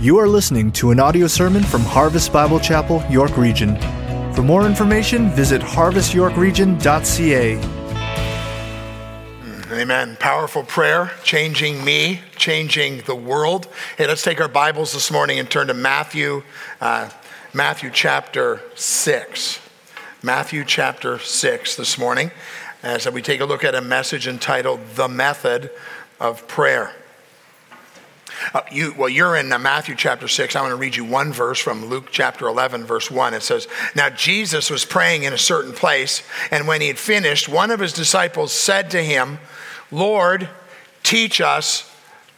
You are listening to an audio sermon from Harvest Bible Chapel, York Region. For more information, visit harvestyorkregion.ca. Amen. Powerful prayer, changing me, changing the world. Hey, let's take our Bibles this morning and turn to Matthew, uh, Matthew chapter 6. Matthew chapter 6 this morning, as we take a look at a message entitled The Method of Prayer. Uh, you, well, you're in uh, Matthew chapter 6. I want to read you one verse from Luke chapter 11, verse 1. It says, Now Jesus was praying in a certain place, and when he had finished, one of his disciples said to him, Lord, teach us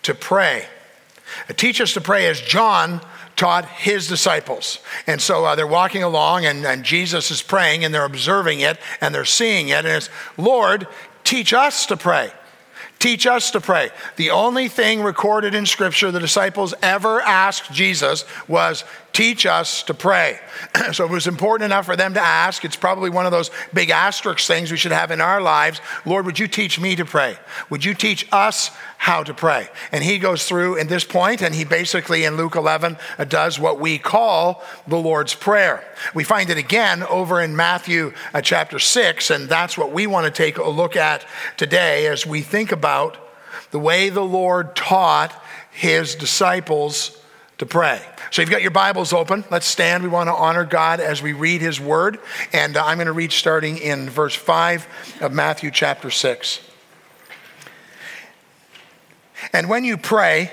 to pray. Uh, teach us to pray as John taught his disciples. And so uh, they're walking along, and, and Jesus is praying, and they're observing it, and they're seeing it, and it's, Lord, teach us to pray. Teach us to pray. The only thing recorded in Scripture the disciples ever asked Jesus was, Teach us to pray. so it was important enough for them to ask. It's probably one of those big asterisk things we should have in our lives. Lord, would you teach me to pray? Would you teach us how to pray? And he goes through in this point, and he basically in Luke 11 uh, does what we call the Lord's Prayer. We find it again over in Matthew uh, chapter 6, and that's what we want to take a look at today as we think about the way the Lord taught his disciples to pray. So you've got your Bibles open. Let's stand. We want to honor God as we read his word. And uh, I'm going to read starting in verse 5 of Matthew chapter 6. And when you pray,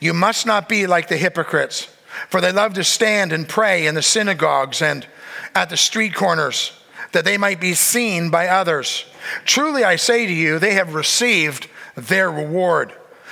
you must not be like the hypocrites, for they love to stand and pray in the synagogues and at the street corners, that they might be seen by others. Truly I say to you, they have received their reward.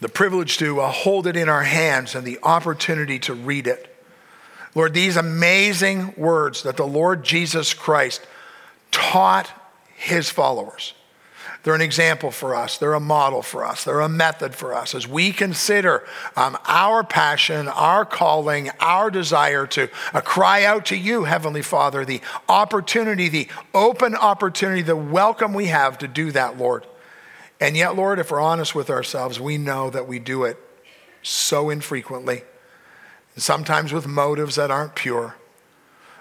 the privilege to uh, hold it in our hands and the opportunity to read it. Lord, these amazing words that the Lord Jesus Christ taught his followers. They're an example for us. They're a model for us. They're a method for us as we consider um, our passion, our calling, our desire to uh, cry out to you, Heavenly Father, the opportunity, the open opportunity, the welcome we have to do that, Lord. And yet, Lord, if we're honest with ourselves, we know that we do it so infrequently, sometimes with motives that aren't pure.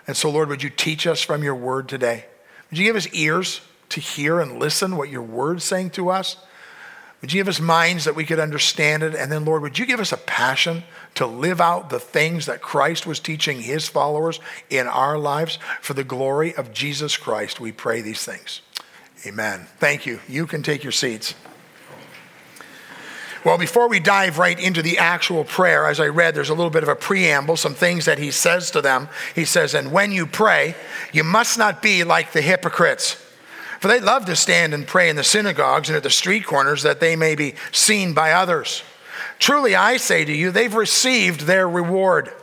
And so, Lord, would you teach us from your word today? Would you give us ears to hear and listen what your word's saying to us? Would you give us minds that we could understand it? And then, Lord, would you give us a passion to live out the things that Christ was teaching his followers in our lives for the glory of Jesus Christ? We pray these things. Amen. Thank you. You can take your seats. Well, before we dive right into the actual prayer, as I read, there's a little bit of a preamble, some things that he says to them. He says, And when you pray, you must not be like the hypocrites. For they love to stand and pray in the synagogues and at the street corners that they may be seen by others. Truly, I say to you, they've received their reward.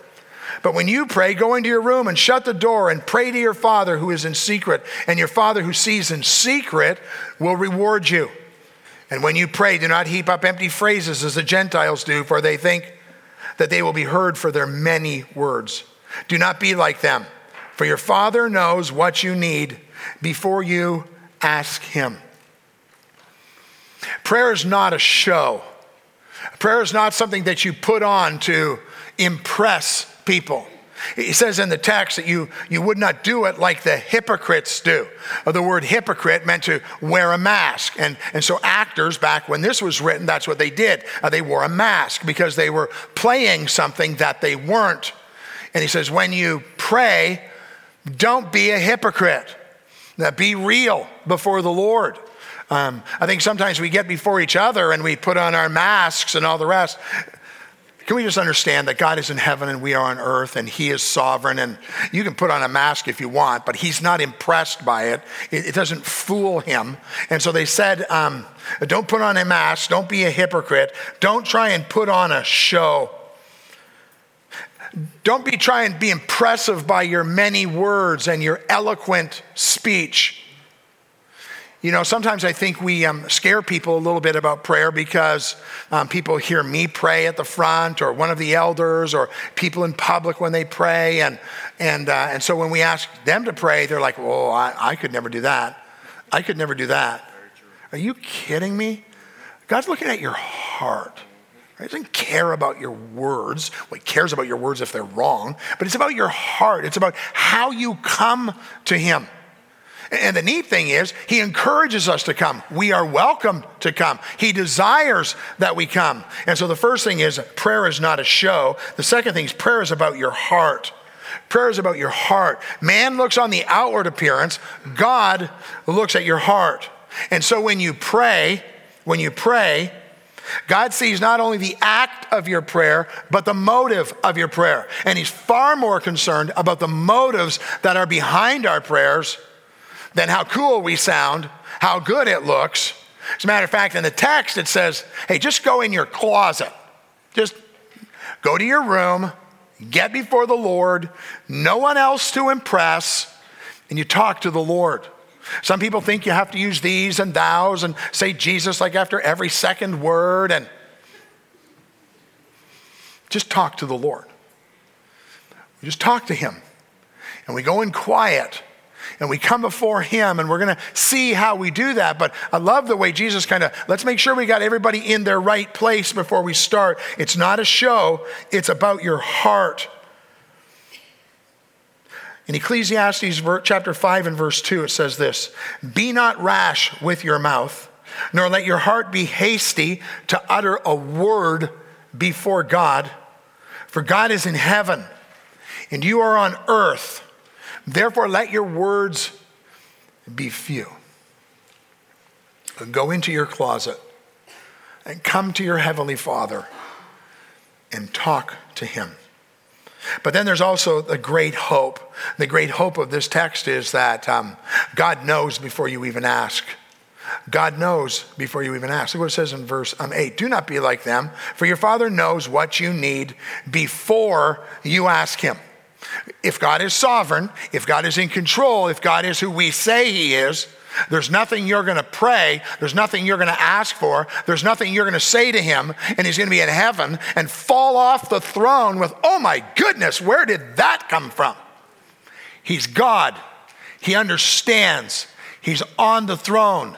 But when you pray, go into your room and shut the door and pray to your Father who is in secret, and your Father who sees in secret will reward you. And when you pray, do not heap up empty phrases as the Gentiles do, for they think that they will be heard for their many words. Do not be like them, for your Father knows what you need before you ask Him. Prayer is not a show. Prayer is not something that you put on to impress people. He says in the text that you, you would not do it like the hypocrites do. Uh, the word hypocrite meant to wear a mask. And, and so actors, back when this was written, that's what they did. Uh, they wore a mask because they were playing something that they weren't. And he says, when you pray, don't be a hypocrite. Now, be real before the Lord. Um, I think sometimes we get before each other and we put on our masks and all the rest. Can we just understand that God is in heaven and we are on earth and He is sovereign? And you can put on a mask if you want, but He's not impressed by it. It, it doesn't fool Him. And so they said, um, don't put on a mask, don't be a hypocrite, don't try and put on a show. Don't be trying to be impressive by your many words and your eloquent speech. You know, sometimes I think we um, scare people a little bit about prayer because um, people hear me pray at the front, or one of the elders, or people in public when they pray, and and uh, and so when we ask them to pray, they're like, "Oh, I, I could never do that. I could never do that." Are you kidding me? God's looking at your heart. He doesn't care about your words. Well, he cares about your words if they're wrong, but it's about your heart. It's about how you come to Him. And the neat thing is, he encourages us to come. We are welcome to come. He desires that we come. And so the first thing is, prayer is not a show. The second thing is, prayer is about your heart. Prayer is about your heart. Man looks on the outward appearance, God looks at your heart. And so when you pray, when you pray, God sees not only the act of your prayer, but the motive of your prayer. And He's far more concerned about the motives that are behind our prayers than how cool we sound, how good it looks. As a matter of fact, in the text, it says, hey, just go in your closet. Just go to your room, get before the Lord, no one else to impress, and you talk to the Lord. Some people think you have to use these and thous and say Jesus like after every second word and just talk to the Lord. We just talk to Him. And we go in quiet and we come before him and we're going to see how we do that. But i love the way jesus kind of let's make sure we got everybody in their right place before we start. It's not a show it's about your heart. In ecclesiastes chapter 5 and verse 2 it says this be not rash with your mouth nor let your heart be hasty to utter a word before god for god is in heaven and you are on earth Therefore, let your words be few. Go into your closet and come to your Heavenly Father and talk to Him. But then there's also the great hope. The great hope of this text is that um, God knows before you even ask. God knows before you even ask. Look what it says in verse um, 8 Do not be like them, for your Father knows what you need before you ask Him. If God is sovereign, if God is in control, if God is who we say He is, there's nothing you're going to pray. There's nothing you're going to ask for. There's nothing you're going to say to him, and he's going to be in heaven and fall off the throne with, oh my goodness, where did that come from? He's God. He understands. He's on the throne.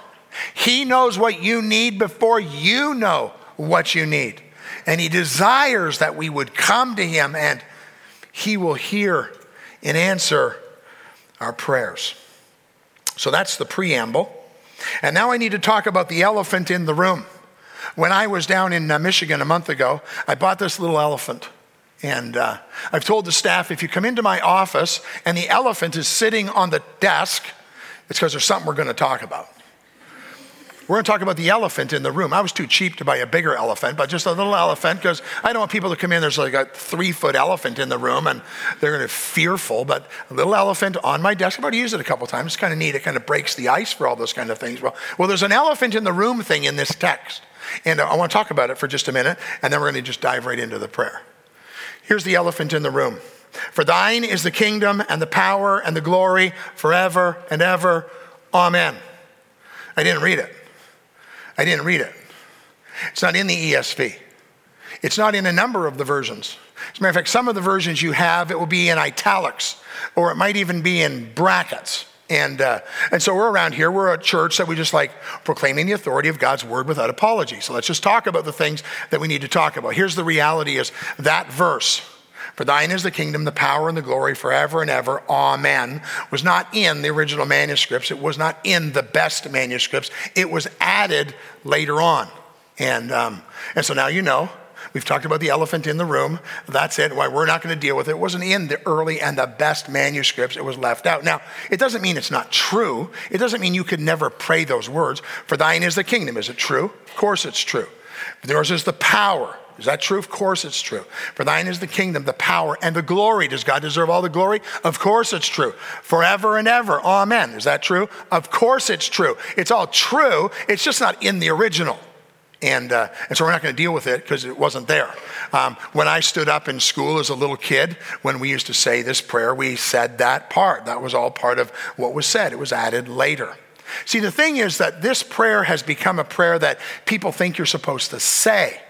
He knows what you need before you know what you need. And he desires that we would come to him and he will hear and answer our prayers. So that's the preamble. And now I need to talk about the elephant in the room. When I was down in uh, Michigan a month ago, I bought this little elephant. And uh, I've told the staff if you come into my office and the elephant is sitting on the desk, it's because there's something we're going to talk about. We're going to talk about the elephant in the room. I was too cheap to buy a bigger elephant, but just a little elephant because I don't want people to come in. There's like a three foot elephant in the room and they're going to be fearful. But a little elephant on my desk. I've already used it a couple times. It's kind of neat. It kind of breaks the ice for all those kind of things. Well, well, there's an elephant in the room thing in this text. And I want to talk about it for just a minute, and then we're going to just dive right into the prayer. Here's the elephant in the room. For thine is the kingdom and the power and the glory forever and ever. Amen. I didn't read it. I didn't read it. It's not in the ESV. It's not in a number of the versions. As a matter of fact, some of the versions you have, it will be in italics, or it might even be in brackets. And, uh, and so we're around here, we're a church that we just like proclaiming the authority of God's word without apology. So let's just talk about the things that we need to talk about. Here's the reality is that verse, For thine is the kingdom, the power, and the glory forever and ever. Amen. Was not in the original manuscripts. It was not in the best manuscripts. It was added later on. And, um, and so now you know. We've talked about the elephant in the room. That's it. Why we're not going to deal with it. It wasn't in the early and the best manuscripts. It was left out. Now, it doesn't mean it's not true. It doesn't mean you could never pray those words. For thine is the kingdom. Is it true? Of course it's true. But Yours is the power. Is that true? Of course it's true. For thine is the kingdom, the power, and the glory. Does God deserve all the glory? Of course it's true. Forever and ever. Amen. Is that true? Of course it's true. It's all true. It's just not in the original. And, uh, and so we're not going to deal with it because it wasn't there. Um, when I stood up in school as a little kid, when we used to say this prayer, we said that part. That was all part of what was said. It was added later. See, the thing is that this prayer has become a prayer that people think you're supposed to say.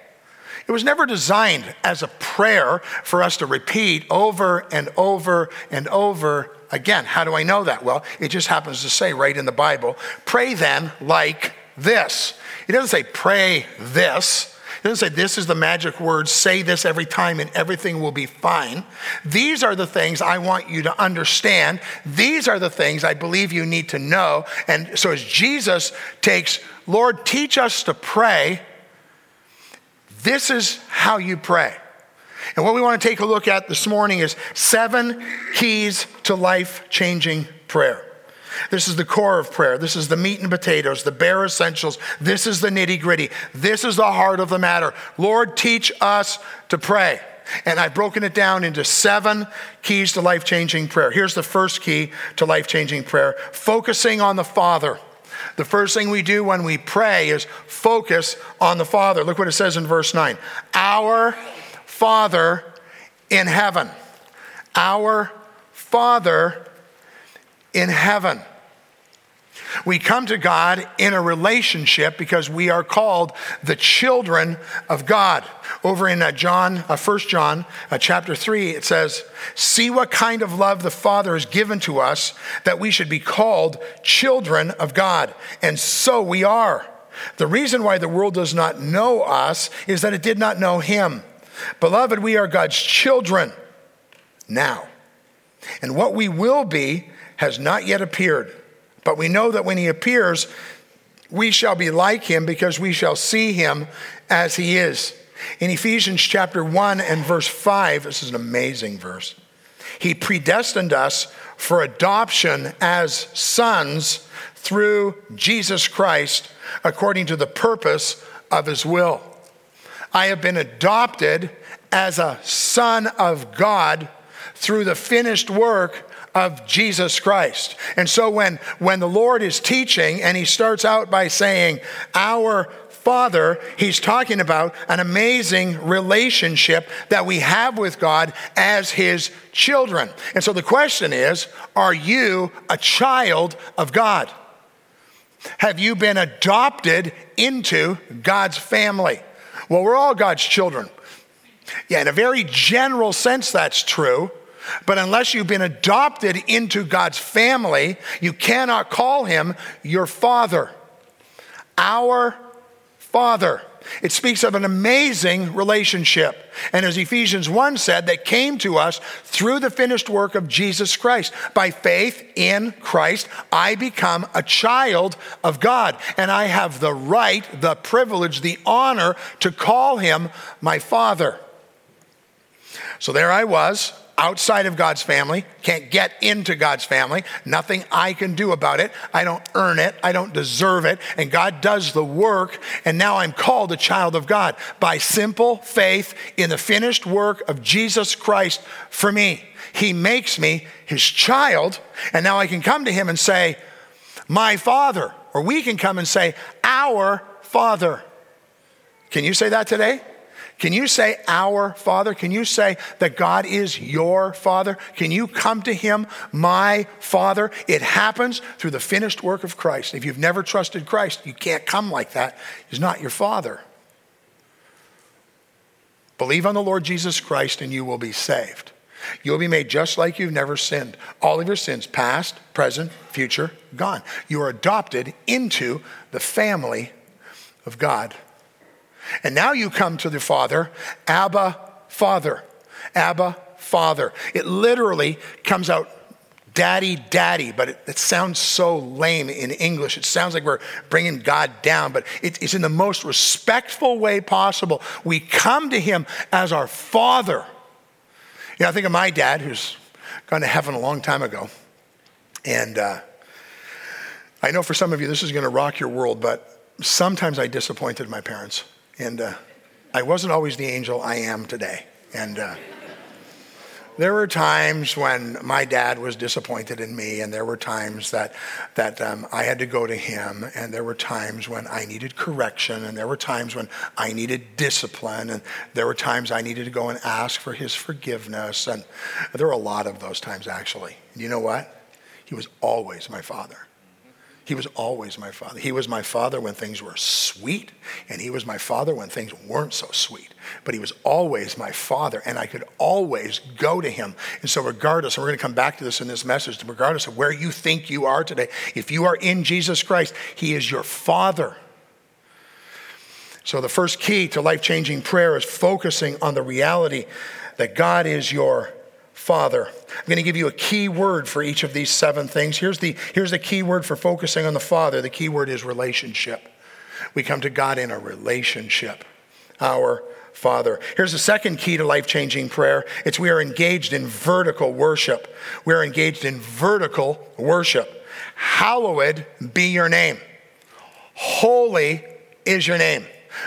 It was never designed as a prayer for us to repeat over and over and over again. How do I know that? Well, it just happens to say right in the Bible pray then like this. It doesn't say pray this. It doesn't say this is the magic word, say this every time and everything will be fine. These are the things I want you to understand. These are the things I believe you need to know. And so as Jesus takes, Lord, teach us to pray, this is how you pray. And what we want to take a look at this morning is seven keys to life changing prayer. This is the core of prayer. This is the meat and potatoes, the bare essentials. This is the nitty gritty. This is the heart of the matter. Lord, teach us to pray. And I've broken it down into seven keys to life changing prayer. Here's the first key to life changing prayer focusing on the Father. The first thing we do when we pray is focus on the Father. Look what it says in verse 9 Our Father in heaven. Our Father in heaven. We come to God in a relationship because we are called the children of God. Over in uh, John, uh, 1 John uh, chapter 3, it says, See what kind of love the Father has given to us that we should be called children of God. And so we are. The reason why the world does not know us is that it did not know Him. Beloved, we are God's children now. And what we will be has not yet appeared. But we know that when he appears, we shall be like him because we shall see him as he is. In Ephesians chapter 1 and verse 5, this is an amazing verse. He predestined us for adoption as sons through Jesus Christ according to the purpose of his will. I have been adopted as a son of God through the finished work of Jesus Christ. And so when, when the Lord is teaching and he starts out by saying, Our Father, he's talking about an amazing relationship that we have with God as his children. And so the question is Are you a child of God? Have you been adopted into God's family? Well, we're all God's children. Yeah, in a very general sense, that's true. But unless you've been adopted into God's family, you cannot call him your father. Our father. It speaks of an amazing relationship. And as Ephesians 1 said, that came to us through the finished work of Jesus Christ. By faith in Christ, I become a child of God. And I have the right, the privilege, the honor to call him my father. So there I was, outside of God's family, can't get into God's family. Nothing I can do about it. I don't earn it. I don't deserve it. And God does the work. And now I'm called a child of God by simple faith in the finished work of Jesus Christ for me. He makes me his child. And now I can come to him and say, My father. Or we can come and say, Our father. Can you say that today? Can you say, Our Father? Can you say that God is your Father? Can you come to Him, my Father? It happens through the finished work of Christ. If you've never trusted Christ, you can't come like that. He's not your Father. Believe on the Lord Jesus Christ and you will be saved. You'll be made just like you've never sinned. All of your sins, past, present, future, gone. You are adopted into the family of God. And now you come to the Father, Abba, Father. Abba, Father. It literally comes out daddy, daddy, but it, it, sounds so lame in English. It sounds like we're bringing God down, but it, it's in the most respectful way possible. We come to Him as our Father. You know, I think of my dad, who's gone to heaven a long time ago. And uh, I know for some of you this is going to rock your world, but sometimes I disappointed my parents. And uh, I wasn't always the angel I am today. And uh, there were times when my dad was disappointed in me, and there were times that, that um, I had to go to him, and there were times when I needed correction, and there were times when I needed discipline, and there were times I needed to go and ask for his forgiveness. And there were a lot of those times, actually. And you know what? He was always my father. He was always my father. He was my father when things were sweet, and he was my father when things weren't so sweet. But he was always my father, and I could always go to him. And so, regardless, and we're going to come back to this in this message, regardless of where you think you are today, if you are in Jesus Christ, he is your father. So, the first key to life changing prayer is focusing on the reality that God is your Father. I'm going to give you a key word for each of these seven things. Here's the, here's the key word for focusing on the Father. The key word is relationship. We come to God in a relationship. Our Father. Here's the second key to life changing prayer it's we are engaged in vertical worship. We're engaged in vertical worship. Hallowed be your name. Holy is your name.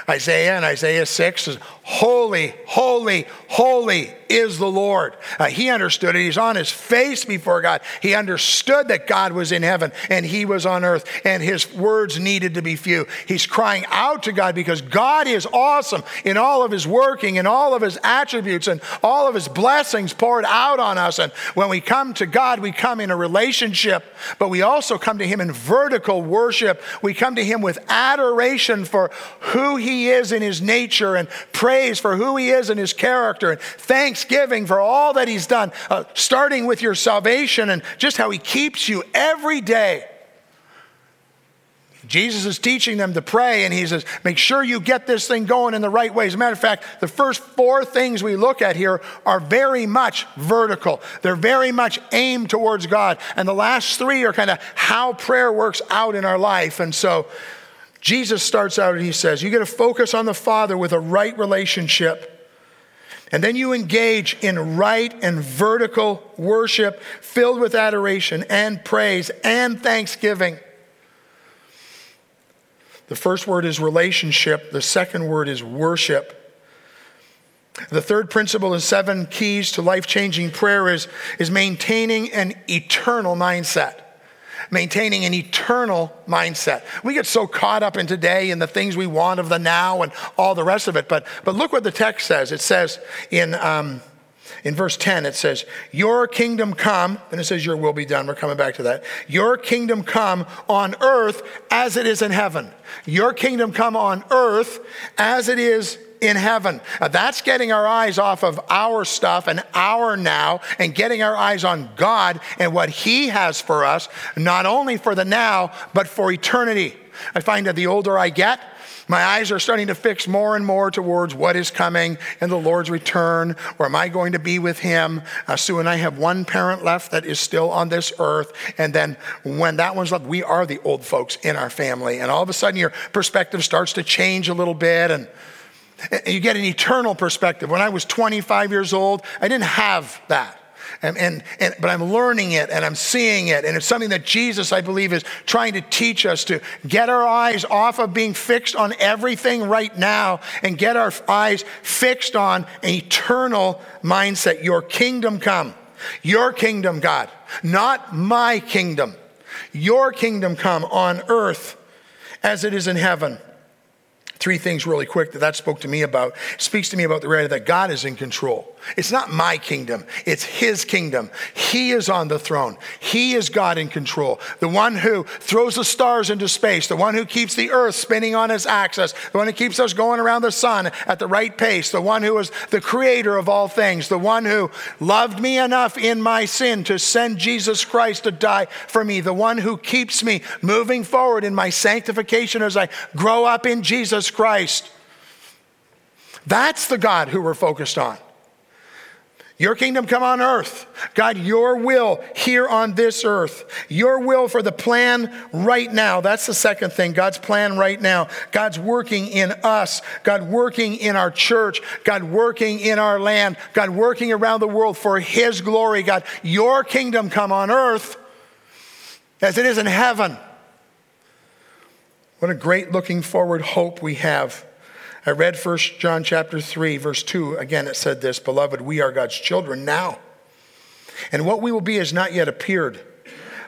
Isaiah and Isaiah 6 says, Holy, holy, holy is the Lord. Uh, he understood it. He's on his face before God. He understood that God was in heaven and he was on earth, and his words needed to be few. He's crying out to God because God is awesome in all of his working and all of his attributes and all of his blessings poured out on us. And when we come to God, we come in a relationship, but we also come to him in vertical worship. We come to him with adoration for who he is in his nature and praise for who he is in his character and thanksgiving for all that He's done, uh, starting with your salvation and just how He keeps you every day. Jesus is teaching them to pray, and he says, Make sure you get this thing going in the right way. As a matter of fact, the first four things we look at here are very much vertical, they're very much aimed towards God. And the last three are kind of how prayer works out in our life. And so Jesus starts out and he says, You got to focus on the Father with a right relationship. And then you engage in right and vertical worship filled with adoration and praise and thanksgiving. The first word is relationship, the second word is worship. The third principle in seven keys to life changing prayer is, is maintaining an eternal mindset maintaining an eternal mindset. We get so caught up in today and the things we want of the now and all the rest of it. But, but look what the text says. It says in, um, in verse 10, it says, Your kingdom come, and it says, Your will be done. We're coming back to that. Your kingdom come on earth as it is in heaven. Your kingdom come on earth as it is in heaven. Uh, that's getting our eyes off of our stuff and our now and getting our eyes on God and what He has for us, not only for the now, but for eternity. I find that the older I get, my eyes are starting to fix more and more towards what is coming and the Lord's return. Or am I going to be with Him? Uh, Sue and I have one parent left that is still on this earth. And then when that one's left, we are the old folks in our family. And all of a sudden, your perspective starts to change a little bit. And you get an eternal perspective. When I was 25 years old, I didn't have that. And, and, and, but I'm learning it and I'm seeing it. And it's something that Jesus, I believe, is trying to teach us to get our eyes off of being fixed on everything right now and get our eyes fixed on an eternal mindset. Your kingdom come. Your kingdom, God, not my kingdom. Your kingdom come on earth as it is in heaven three things really quick that that spoke to me about. It speaks to me about the reality that God is in control. It's not my kingdom, it's His kingdom. He is on the throne. He is God in control. The one who throws the stars into space, the one who keeps the earth spinning on its axis, the one who keeps us going around the sun at the right pace, the one who is the creator of all things, the one who loved me enough in my sin to send Jesus Christ to die for me, the one who keeps me moving forward in my sanctification as I grow up in Jesus Christ. That's the God who we're focused on. Your kingdom come on earth. God, your will here on this earth. Your will for the plan right now. That's the second thing. God's plan right now. God's working in us. God working in our church. God working in our land. God working around the world for his glory. God, your kingdom come on earth as it is in heaven. What a great looking forward hope we have. I read 1 John chapter 3 verse 2 again it said this beloved we are God's children now. And what we will be has not yet appeared.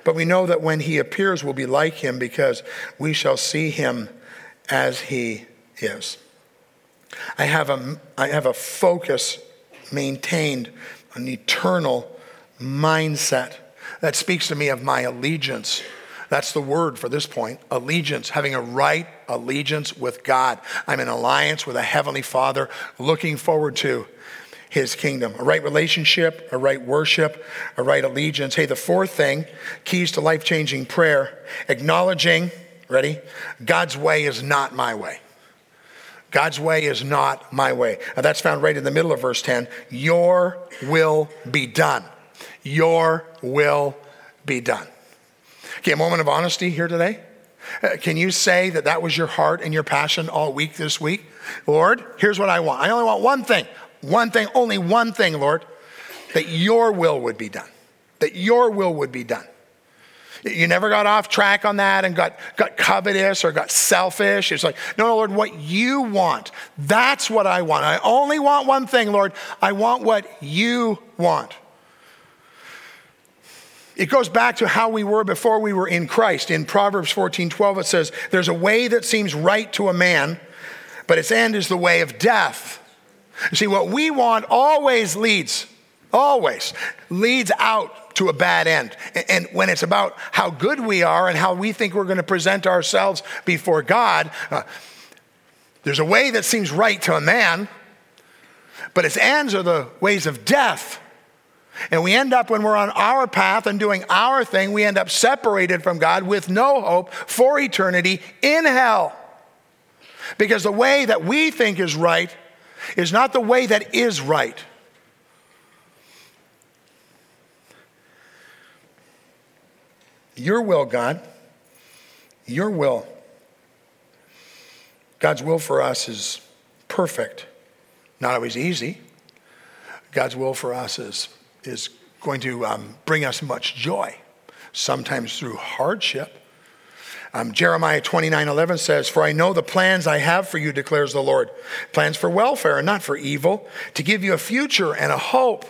But we know that when he appears we'll be like him because we shall see him as he is. I have a I have a focus maintained an eternal mindset that speaks to me of my allegiance that's the word for this point allegiance, having a right allegiance with God. I'm in alliance with a heavenly Father, looking forward to his kingdom. A right relationship, a right worship, a right allegiance. Hey, the fourth thing, keys to life changing prayer, acknowledging, ready? God's way is not my way. God's way is not my way. Now, that's found right in the middle of verse 10. Your will be done. Your will be done. Okay, a moment of honesty here today. Uh, can you say that that was your heart and your passion all week this week? Lord, here's what I want. I only want one thing, one thing, only one thing, Lord, that your will would be done. That your will would be done. You never got off track on that and got, got covetous or got selfish. It's like, no, no, Lord, what you want, that's what I want. I only want one thing, Lord. I want what you want. It goes back to how we were before we were in Christ. In Proverbs 14 12, it says, There's a way that seems right to a man, but its end is the way of death. You see, what we want always leads, always leads out to a bad end. And when it's about how good we are and how we think we're going to present ourselves before God, uh, there's a way that seems right to a man, but its ends are the ways of death. And we end up, when we're on our path and doing our thing, we end up separated from God with no hope for eternity in hell. Because the way that we think is right is not the way that is right. Your will, God, your will. God's will for us is perfect, not always easy. God's will for us is is going to um, bring us much joy, sometimes through hardship. Um, Jeremiah 29 11 says, For I know the plans I have for you, declares the Lord plans for welfare and not for evil, to give you a future and a hope.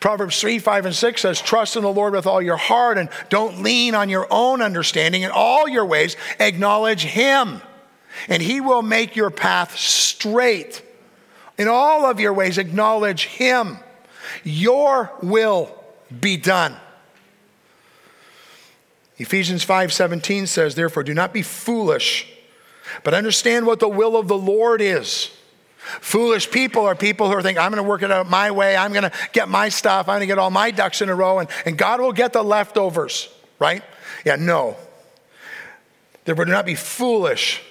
Proverbs 3 5 and 6 says, Trust in the Lord with all your heart and don't lean on your own understanding. In all your ways, acknowledge Him, and He will make your path straight. In all of your ways, acknowledge Him. Your will be done. Ephesians 5:17 says, "Therefore do not be foolish, but understand what the will of the Lord is." Foolish people are people who are thinking, I'm going to work it out my way. I'm going to get my stuff. I'm going to get all my ducks in a row, and, and God will get the leftovers, right? Yeah, no. Therefore, do not be foolish,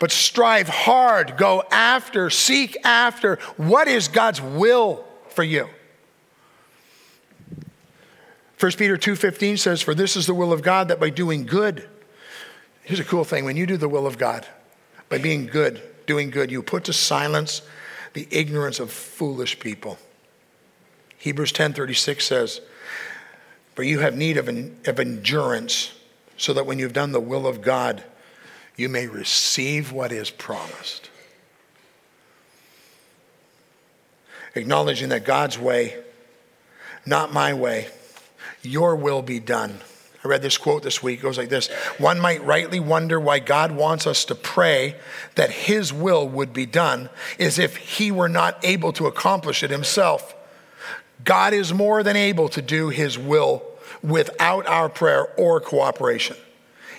but strive hard, go after, seek after what is God's will for you. 1 Peter 2:15 says, "For this is the will of God that by doing good." Here's a cool thing when you do the will of God, by being good, doing good, you put to silence the ignorance of foolish people. Hebrews 10:36 says, "For you have need of, an, of endurance, so that when you've done the will of God, you may receive what is promised." Acknowledging that God's way, not my way, your will be done. I read this quote this week. It goes like this One might rightly wonder why God wants us to pray that His will would be done, as if He were not able to accomplish it Himself. God is more than able to do His will without our prayer or cooperation.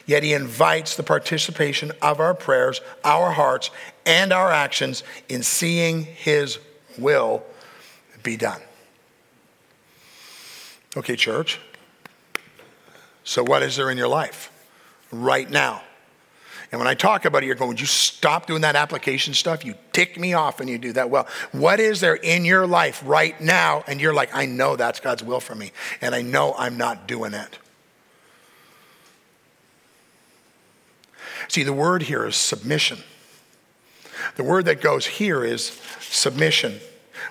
Yet He invites the participation of our prayers, our hearts, and our actions in seeing His will be done. Okay, church. So, what is there in your life right now? And when I talk about it, you're going, Would you stop doing that application stuff? You tick me off when you do that. Well, what is there in your life right now? And you're like, I know that's God's will for me, and I know I'm not doing it. See, the word here is submission. The word that goes here is submission.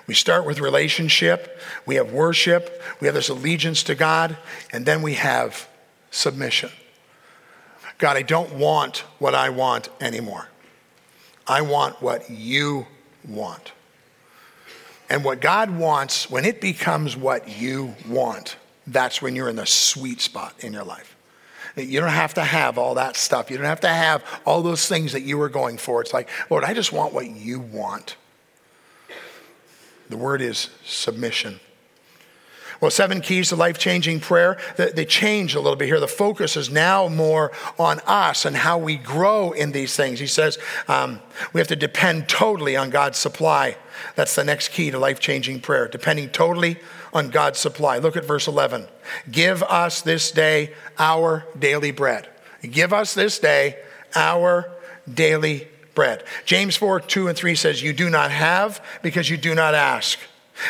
We start with relationship, we have worship, we have this allegiance to God, and then we have submission. God, I don't want what I want anymore. I want what you want. And what God wants, when it becomes what you want, that's when you're in the sweet spot in your life. You don't have to have all that stuff. You don't have to have all those things that you were going for. It's like, Lord, I just want what you want. The word is submission. Well, seven keys to life changing prayer, they change a little bit here. The focus is now more on us and how we grow in these things. He says um, we have to depend totally on God's supply. That's the next key to life changing prayer, depending totally on God's supply. Look at verse 11. Give us this day our daily bread. Give us this day our daily bread. James 4 2 and 3 says, You do not have because you do not ask.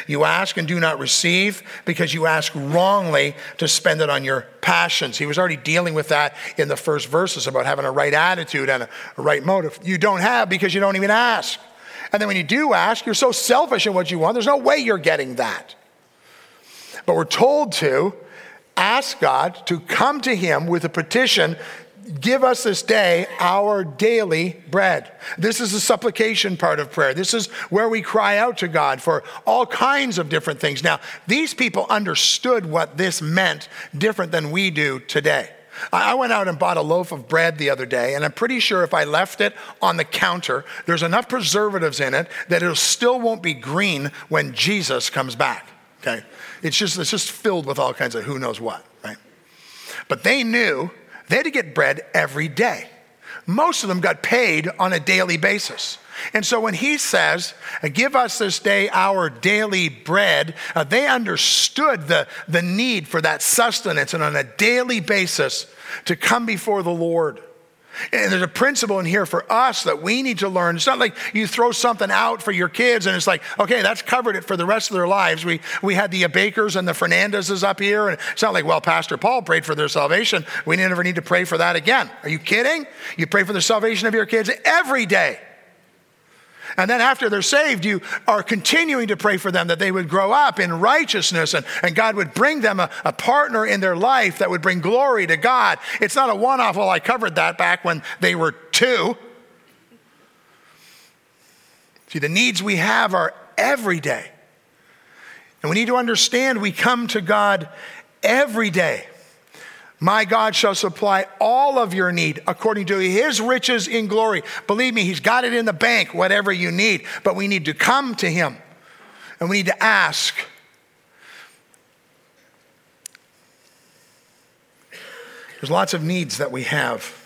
You ask and do not receive because you ask wrongly to spend it on your passions. He was already dealing with that in the first verses about having a right attitude and a, right motive. You don't have because you don't even ask. And then when you do ask, you're so selfish in what you want, there's no way you're getting that. But we're told to ask God to come to Him with a petition Give us this day our daily bread. This is the supplication part of prayer. This is where we cry out to God for all kinds of different things. Now, these people understood what this meant different than we do today. I went out and bought a loaf of bread the other day, and I'm pretty sure if I left it on the counter, there's enough preservatives in it that it still won't be green when Jesus comes back. Okay? It's just, it's just filled with all kinds of who knows what, right? But they knew they had to get bread every day. Most of them got paid on a daily basis. And so when he says, Give us this day our daily bread, uh, they understood the, the need for that sustenance and on a daily basis to come before the Lord. And there's a principle in here for us that we need to learn. It's not like you throw something out for your kids and it's like, okay, that's covered it for the rest of their lives. We, we had the Bakers and the Fernandezes up here, and it's not like, well, Pastor Paul prayed for their salvation. We never need to pray for that again. Are you kidding? You pray for the salvation of your kids every day. And then after they're saved, you are continuing to pray for them that they would grow up in righteousness and, and God would bring them a, a partner in their life that would bring glory to God. It's not a one off, well, I covered that back when they were two. See, the needs we have are every day. And we need to understand we come to God every day. My God shall supply all of your need according to his riches in glory. Believe me, he's got it in the bank, whatever you need. But we need to come to him and we need to ask. There's lots of needs that we have.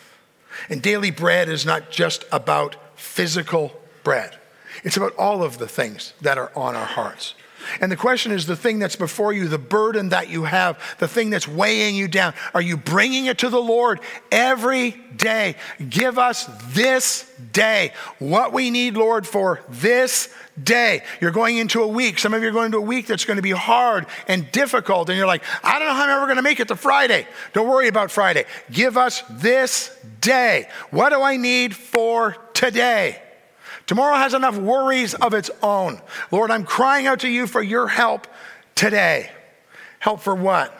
And daily bread is not just about physical bread, it's about all of the things that are on our hearts. And the question is the thing that's before you, the burden that you have, the thing that's weighing you down, are you bringing it to the Lord every day? Give us this day what we need, Lord, for this day. You're going into a week. Some of you are going into a week that's going to be hard and difficult. And you're like, I don't know how I'm ever going to make it to Friday. Don't worry about Friday. Give us this day. What do I need for today? Tomorrow has enough worries of its own. Lord, I'm crying out to you for your help today. Help for what?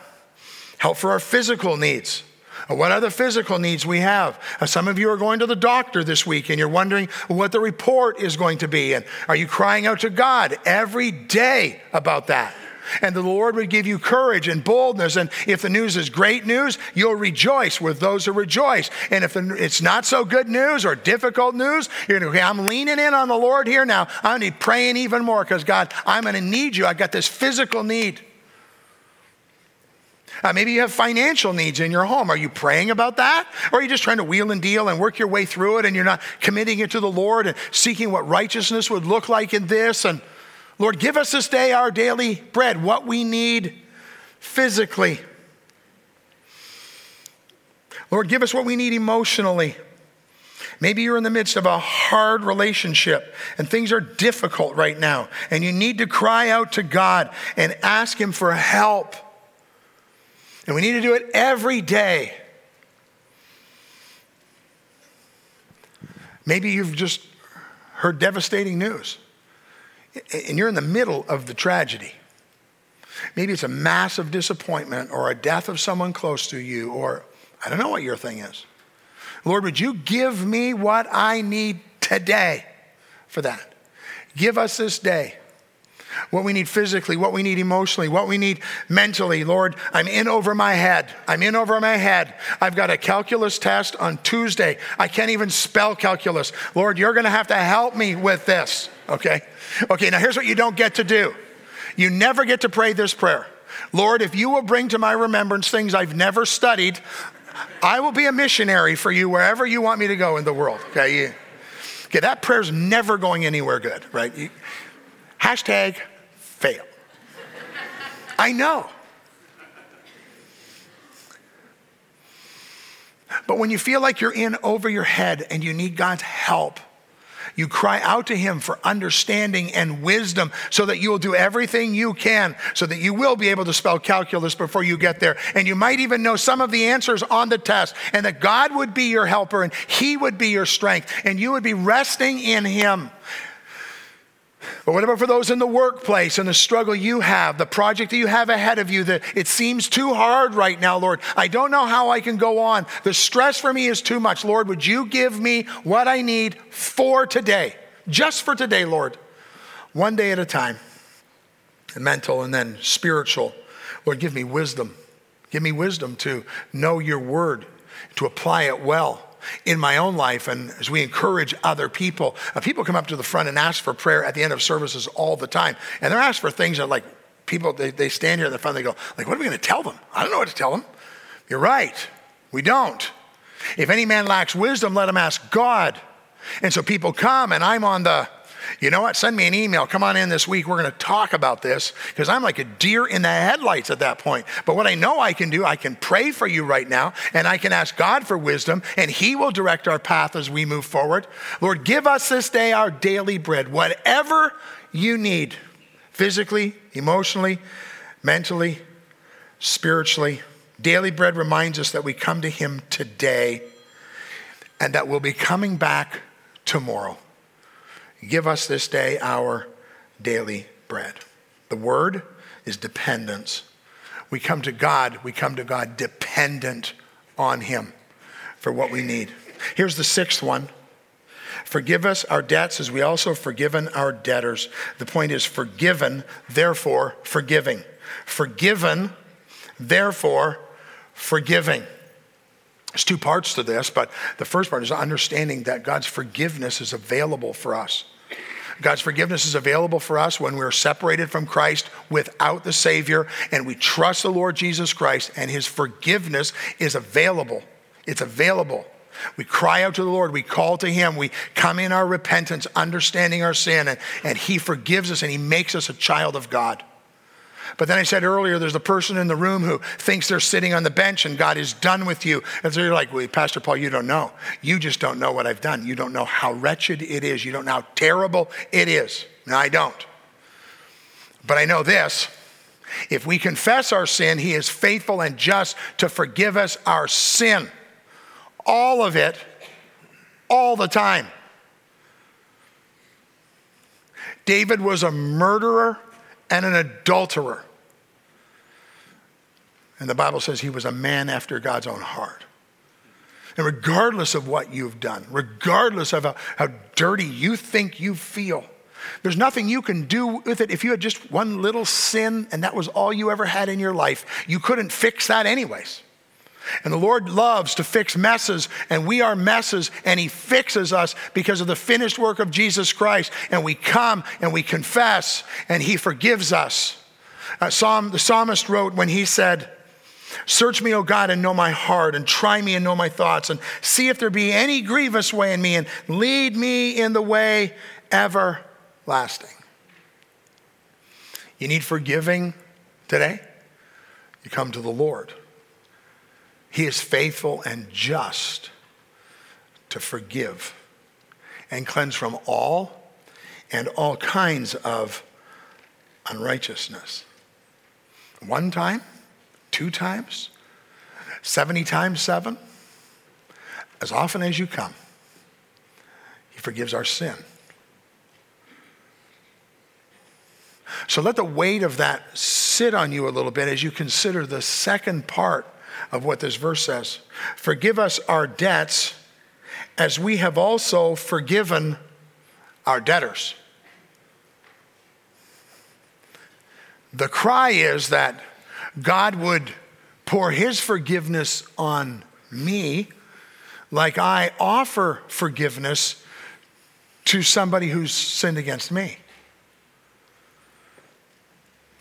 Help for our physical needs. What other physical needs we have? Uh, some of you are going to the doctor this week and you're wondering what the report is going to be. And are you crying out to God every day about that? And the Lord would give you courage and boldness. And if the news is great news, you'll rejoice with those who rejoice. And if it's not so good news or difficult news, you're going to, okay, I'm leaning in on the Lord here now. I'm going to be praying even more because God, I'm going to need you. I've got this physical need. Uh, maybe you have financial needs in your home. Are you praying about that? Or are you just trying to wheel and deal and work your way through it and you're not committing it to the Lord and seeking what righteousness would look like in this? And Lord, give us this day our daily bread, what we need physically. Lord, give us what we need emotionally. Maybe you're in the midst of a hard relationship and things are difficult right now, and you need to cry out to God and ask Him for help. And we need to do it every day. Maybe you've just heard devastating news and you're in the middle of the tragedy. Maybe it's a massive disappointment or a death of someone close to you, or I don't know what your thing is. Lord, would you give me what I need today for that? Give us this day what we need physically, what we need emotionally, what we need mentally. Lord, I'm in over my head. I'm in over my head. I've got a calculus test on Tuesday. I can't even spell calculus. Lord, you're going to have to help me with this, okay? Okay, now here's what you don't get to do you never get to pray this prayer. Lord, if you will bring to my remembrance things I've never studied, I will be a missionary for you wherever you want me to go in the world. Okay, okay that prayer's never going anywhere good, right? You, hashtag fail. I know. But when you feel like you're in over your head and you need God's help, you cry out to Him for understanding and wisdom so that you will do everything you can so that you will be able to spell calculus before you get there. And you might even know some of the answers on the test, and that God would be your helper and He would be your strength, and you would be resting in Him. But what about for those in the workplace and the struggle you have, the project that you have ahead of you that it seems too hard right now, Lord? I don't know how I can go on. The stress for me is too much. Lord, would you give me what I need for today? Just for today, Lord. One day at a time. Mental and then spiritual. Lord, give me wisdom. Give me wisdom to know your word, to apply it well in my own life and as we encourage other people. Uh, people come up to the front and ask for prayer at the end of services all the time. And they're asked for things that like people, they, they stand here in the front, they go, like, what are we going to tell them? I don't know what to tell them. You're right. We don't. If any man lacks wisdom, let him ask God. And so people come and I'm on the, you know what? Send me an email. Come on in this week. We're going to talk about this because I'm like a deer in the headlights at that point. But what I know I can do, I can pray for you right now and I can ask God for wisdom and He will direct our path as we move forward. Lord, give us this day our daily bread, whatever you need physically, emotionally, mentally, spiritually. Daily bread reminds us that we come to Him today and that we'll be coming back tomorrow. Give us this day our daily bread. The word is dependence. We come to God, we come to God dependent on Him for what we need. Here's the sixth one Forgive us our debts as we also have forgiven our debtors. The point is forgiven, therefore forgiving. Forgiven, therefore forgiving. There's two parts to this, but the first part is understanding that God's forgiveness is available for us. God's forgiveness is available for us when we're separated from Christ without the Savior and we trust the Lord Jesus Christ and His forgiveness is available. It's available. We cry out to the Lord, we call to Him, we come in our repentance, understanding our sin, and, and He forgives us and He makes us a child of God. But then I said earlier, there's a person in the room who thinks they're sitting on the bench and God is done with you. And so you're like, well, Pastor Paul, you don't know. You just don't know what I've done. You don't know how wretched it is. You don't know how terrible it is. No, I don't. But I know this. If we confess our sin, he is faithful and just to forgive us our sin. All of it, all the time. David was a murderer and an adulterer. And the Bible says he was a man after God's own heart. And regardless of what you've done, regardless of how, how, dirty you think you feel, there's nothing you can do with it. If you had just one little sin and that was all you ever had in your life, you couldn't fix that anyways. And the Lord loves to fix messes, and we are messes, and He fixes us because of the finished work of Jesus Christ. And we come and we confess, and He forgives us. Uh, Psalm, the psalmist wrote when he said, Search me, O God, and know my heart, and try me and know my thoughts, and see if there be any grievous way in me, and lead me in the way everlasting. You need forgiving today? You come to the Lord. He is faithful and just to forgive and cleanse from all and all kinds of unrighteousness. One time, two times, 70 times seven, as often as you come, He forgives our sin. So let the weight of that sit on you a little bit as you consider the second part of what this verse says. Forgive us our debts as we have also forgiven our debtors. The cry is that God would pour his forgiveness on me like I offer forgiveness to somebody who's sinned against me.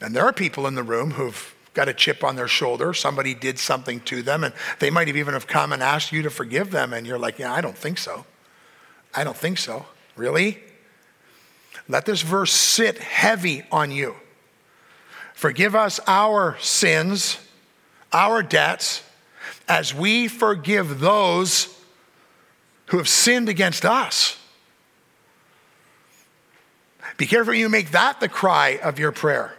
And there are people in the room who've got a chip on their shoulder. Somebody did something to them, and they might have even have come and asked you to forgive them, and you're like, yeah, I don't think so. I don't think so. Really? Let this verse sit heavy on you. Forgive us our sins, our debts, as we forgive those who have sinned against us. Be careful you make that the cry of your prayer.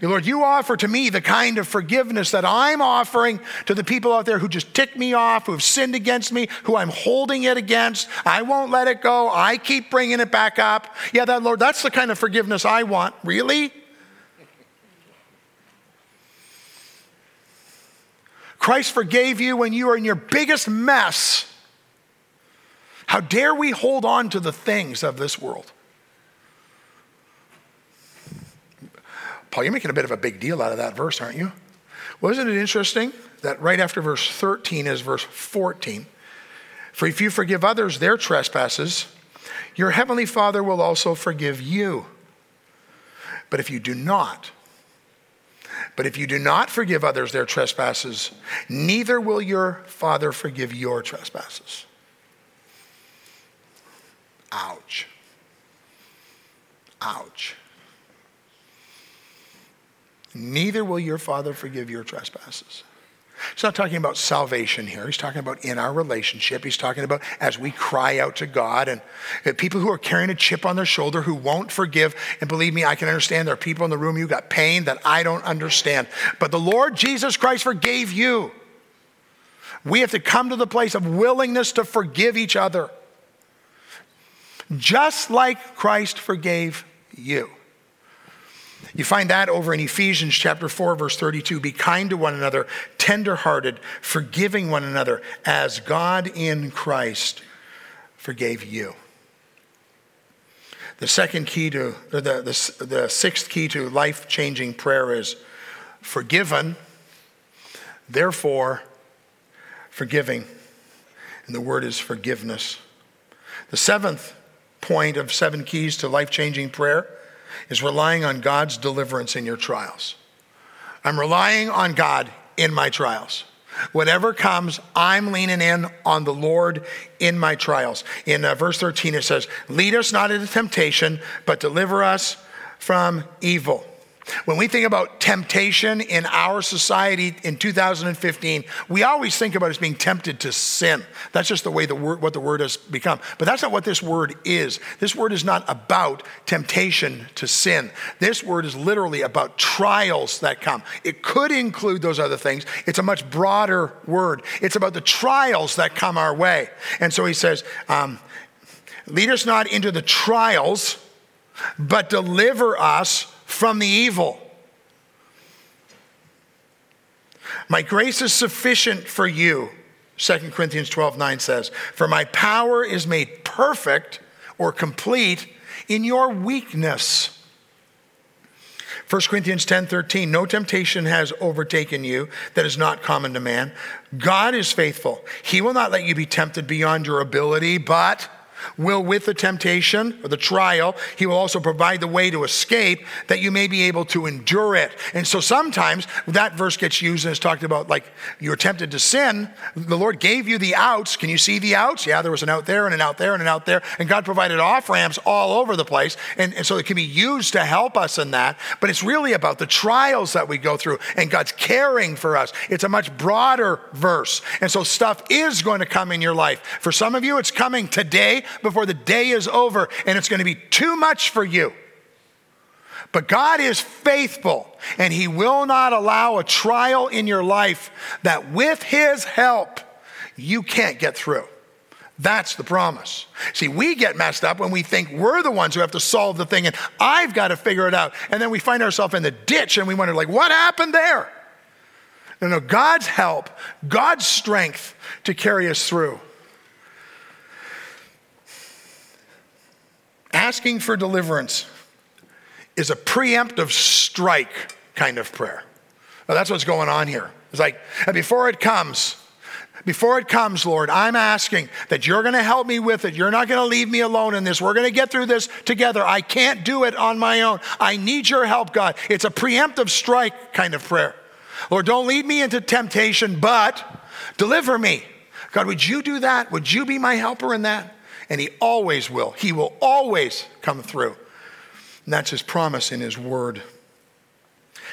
Lord, you offer to me the kind of forgiveness that I'm offering to the people out there who just tick me off, who have sinned against me, who I'm holding it against. I won't let it go. I keep bringing it back up. Yeah, that Lord, that's the kind of forgiveness I want. Really? Christ forgave you when you were in your biggest mess. How dare we hold on to the things of this world? Paul, you're making a bit of a big deal out of that verse, aren't you? Wasn't it interesting that right after verse 13 is verse 14? For if you forgive others their trespasses, your heavenly Father will also forgive you. But if you do not, but if you do not forgive others their trespasses, neither will your Father forgive your trespasses. Ouch. Ouch neither will your Father forgive your trespasses. He's not talking about salvation here. He's talking about in our relationship. He's talking about as we cry out to God and people who are carrying a chip on their shoulder who won't forgive. And believe me, I can understand there are people in the room, you got pain that I don't understand. But the Lord Jesus Christ forgave you. We have to come to the place of willingness to forgive each other. Just like Christ forgave you. You find that over in Ephesians chapter 4 verse 32, be kind to one another, tenderhearted, forgiving one another as God in Christ forgave you. The second key to the, the, the sixth key to life-changing prayer is forgiven, therefore forgiving. And the word is forgiveness. The seventh point of seven keys to life changing prayer is relying on God's deliverance in your trials. I'm relying on God in my trials. Whatever comes, I'm leaning in on the Lord in my trials. In uh, verse 13, it says, Lead us not into temptation, but deliver us from evil. When we think about temptation in our society in 2015, we always think about it as being tempted to sin. That's just the way the word, what the word has become. But that's not what this word is. This word is not about temptation to sin. This word is literally about trials that come. It could include those other things. It's a much broader word. It's about the trials that come our way. And so he says, um, lead us not into the trials, but deliver us from the evil. My grace is sufficient for you, 2 Corinthians 12 9 says, For my power is made perfect or complete in your weakness. 1 Corinthians 10 13, no temptation has overtaken you that is not common to man. God is faithful. He will not let you be tempted beyond your ability, but will, with the temptation or the trial, he will also provide the way to escape that you may be able to endure it. And so sometimes that verse gets used and it's talked about like you're tempted to sin. The Lord gave you the outs. Can you see the outs? Yeah, there was an out there and an out there and an out there. And God provided off ramps all over the place. And, and so it can be used to help us in that. But it's really about the trials that we go through and God's caring for us. It's a much broader verse. And so stuff is going to come in your life. For some of you, it's coming today before the day is over, and it's going to be too much for you. But God is faithful, and He will not allow a trial in your life that with His help, you can't get through. That's the promise. See, we get messed up when we think we're the ones who have to solve the thing and I've got to figure it out. And then we find ourselves in the ditch and we wonder, like, what happened there? No, no, God's help, God's strength to carry us through. Asking for deliverance is a preemptive strike kind of prayer. Now, that's what's going on here. It's like, before it comes, before it comes, Lord, I'm asking that you're going to help me with it. You're not going to leave me alone in this. We're going to get through this together. I can't do it on my own. I need your help, God. It's a preemptive strike kind of prayer. Lord, don't lead me into temptation, but deliver me. God, would you do that? Would you be my helper in that? And He always will. He will always come through. And that's His promise in His word.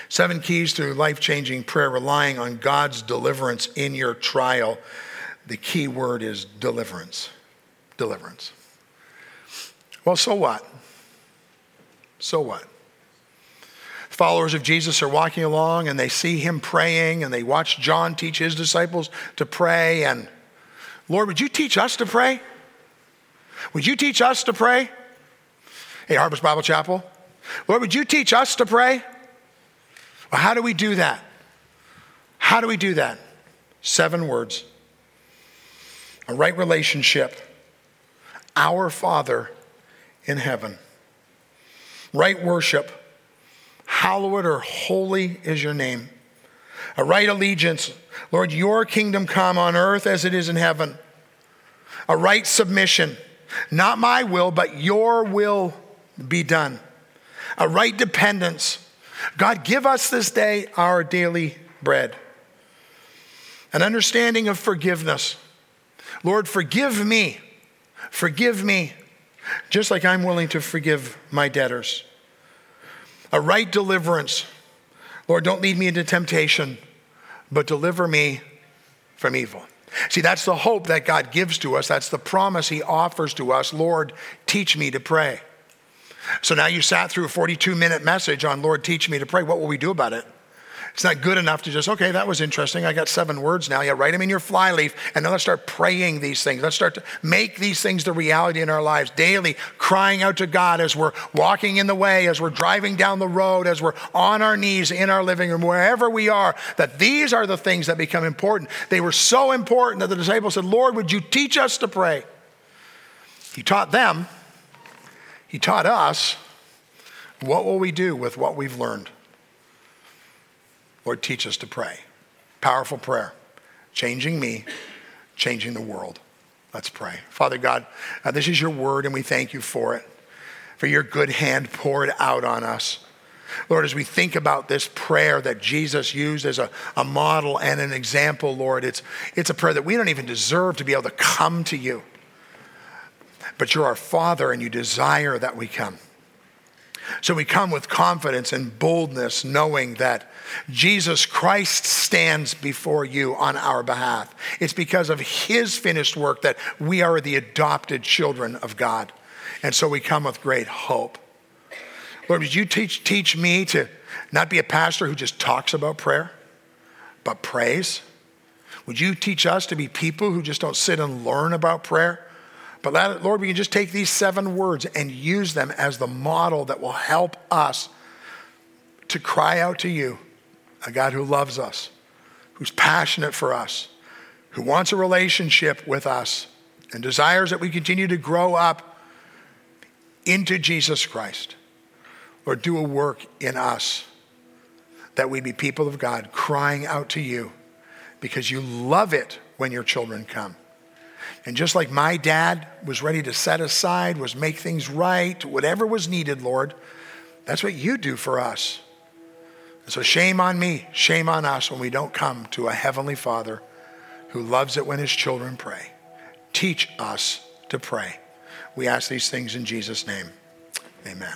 Seven keys to life changing prayer, relying on God's deliverance in your trial. The key word is deliverance. Deliverance. Well, so what? So what? followers of Jesus are walking along and they see him praying and they watch John teach his disciples to pray. And Lord, would you teach us to pray? Would you teach us to pray? Hey, Harvest Bible Chapel. Lord, would you teach us to pray? Well, how do we do that? How do we do that? Seven words a right relationship, our Father in heaven, right worship, hallowed or holy is your name. A right allegiance, Lord, your kingdom come on earth as it is in heaven. A right submission, not my will, but your will be done. A right dependence, God, give us this day our daily bread. An understanding of forgiveness. Lord, forgive me. Forgive me, just like I'm willing to forgive my debtors a right deliverance. Lord, don't lead me into temptation, but deliver me from evil. See, that's the hope that God gives to us. That's the promise He offers to us. Lord, teach me to pray. So now you sat through a 42 minute message on Lord, teach me to pray. What will we do about it? It's not good enough to just, okay, that was interesting. I got seven words now. Yeah, write them in your flyleaf. And then let's start praying these things. Let's start to make these things the reality in our lives daily, crying out to God as we're walking in the way, as we're driving down the road, as we're on our knees in our living room, wherever we are, that these are the things that become important. They were so important that the disciples said, Lord, would you teach us to pray? He taught them, He taught us. What will we do with what we've learned? Lord, teach us to pray. Powerful prayer. Changing me, changing the world. Let's pray. Father God, uh, this is your word, and we thank you for it, for your good hand poured out on us. Lord, as we think about this prayer that Jesus used as a, a model and an example, Lord, it's, it's a prayer that we don't even deserve to be able to come to you. But you're our Father, and you desire that we come. So we come with confidence and boldness, knowing that Jesus Christ stands before you on our behalf. It's because of his finished work that we are the adopted children of God. And so we come with great hope. Lord, would you teach, teach me to not be a pastor who just talks about prayer, but prays? Would you teach us to be people who just don't sit and learn about prayer? But Lord, we can just take these seven words and use them as the model that will help us to cry out to you a God who loves us, who's passionate for us, who wants a relationship with us, and desires that we continue to grow up into Jesus Christ. or do a work in us that we be people of God crying out to you because you love it when your children come. And just like my dad was ready to set aside, was make things right, whatever was needed, Lord, that's what you do for us. And so shame on me, shame on us when we don't come to a heavenly Father who loves it when his children pray. Teach us to pray. We ask these things in Jesus' name. Amen.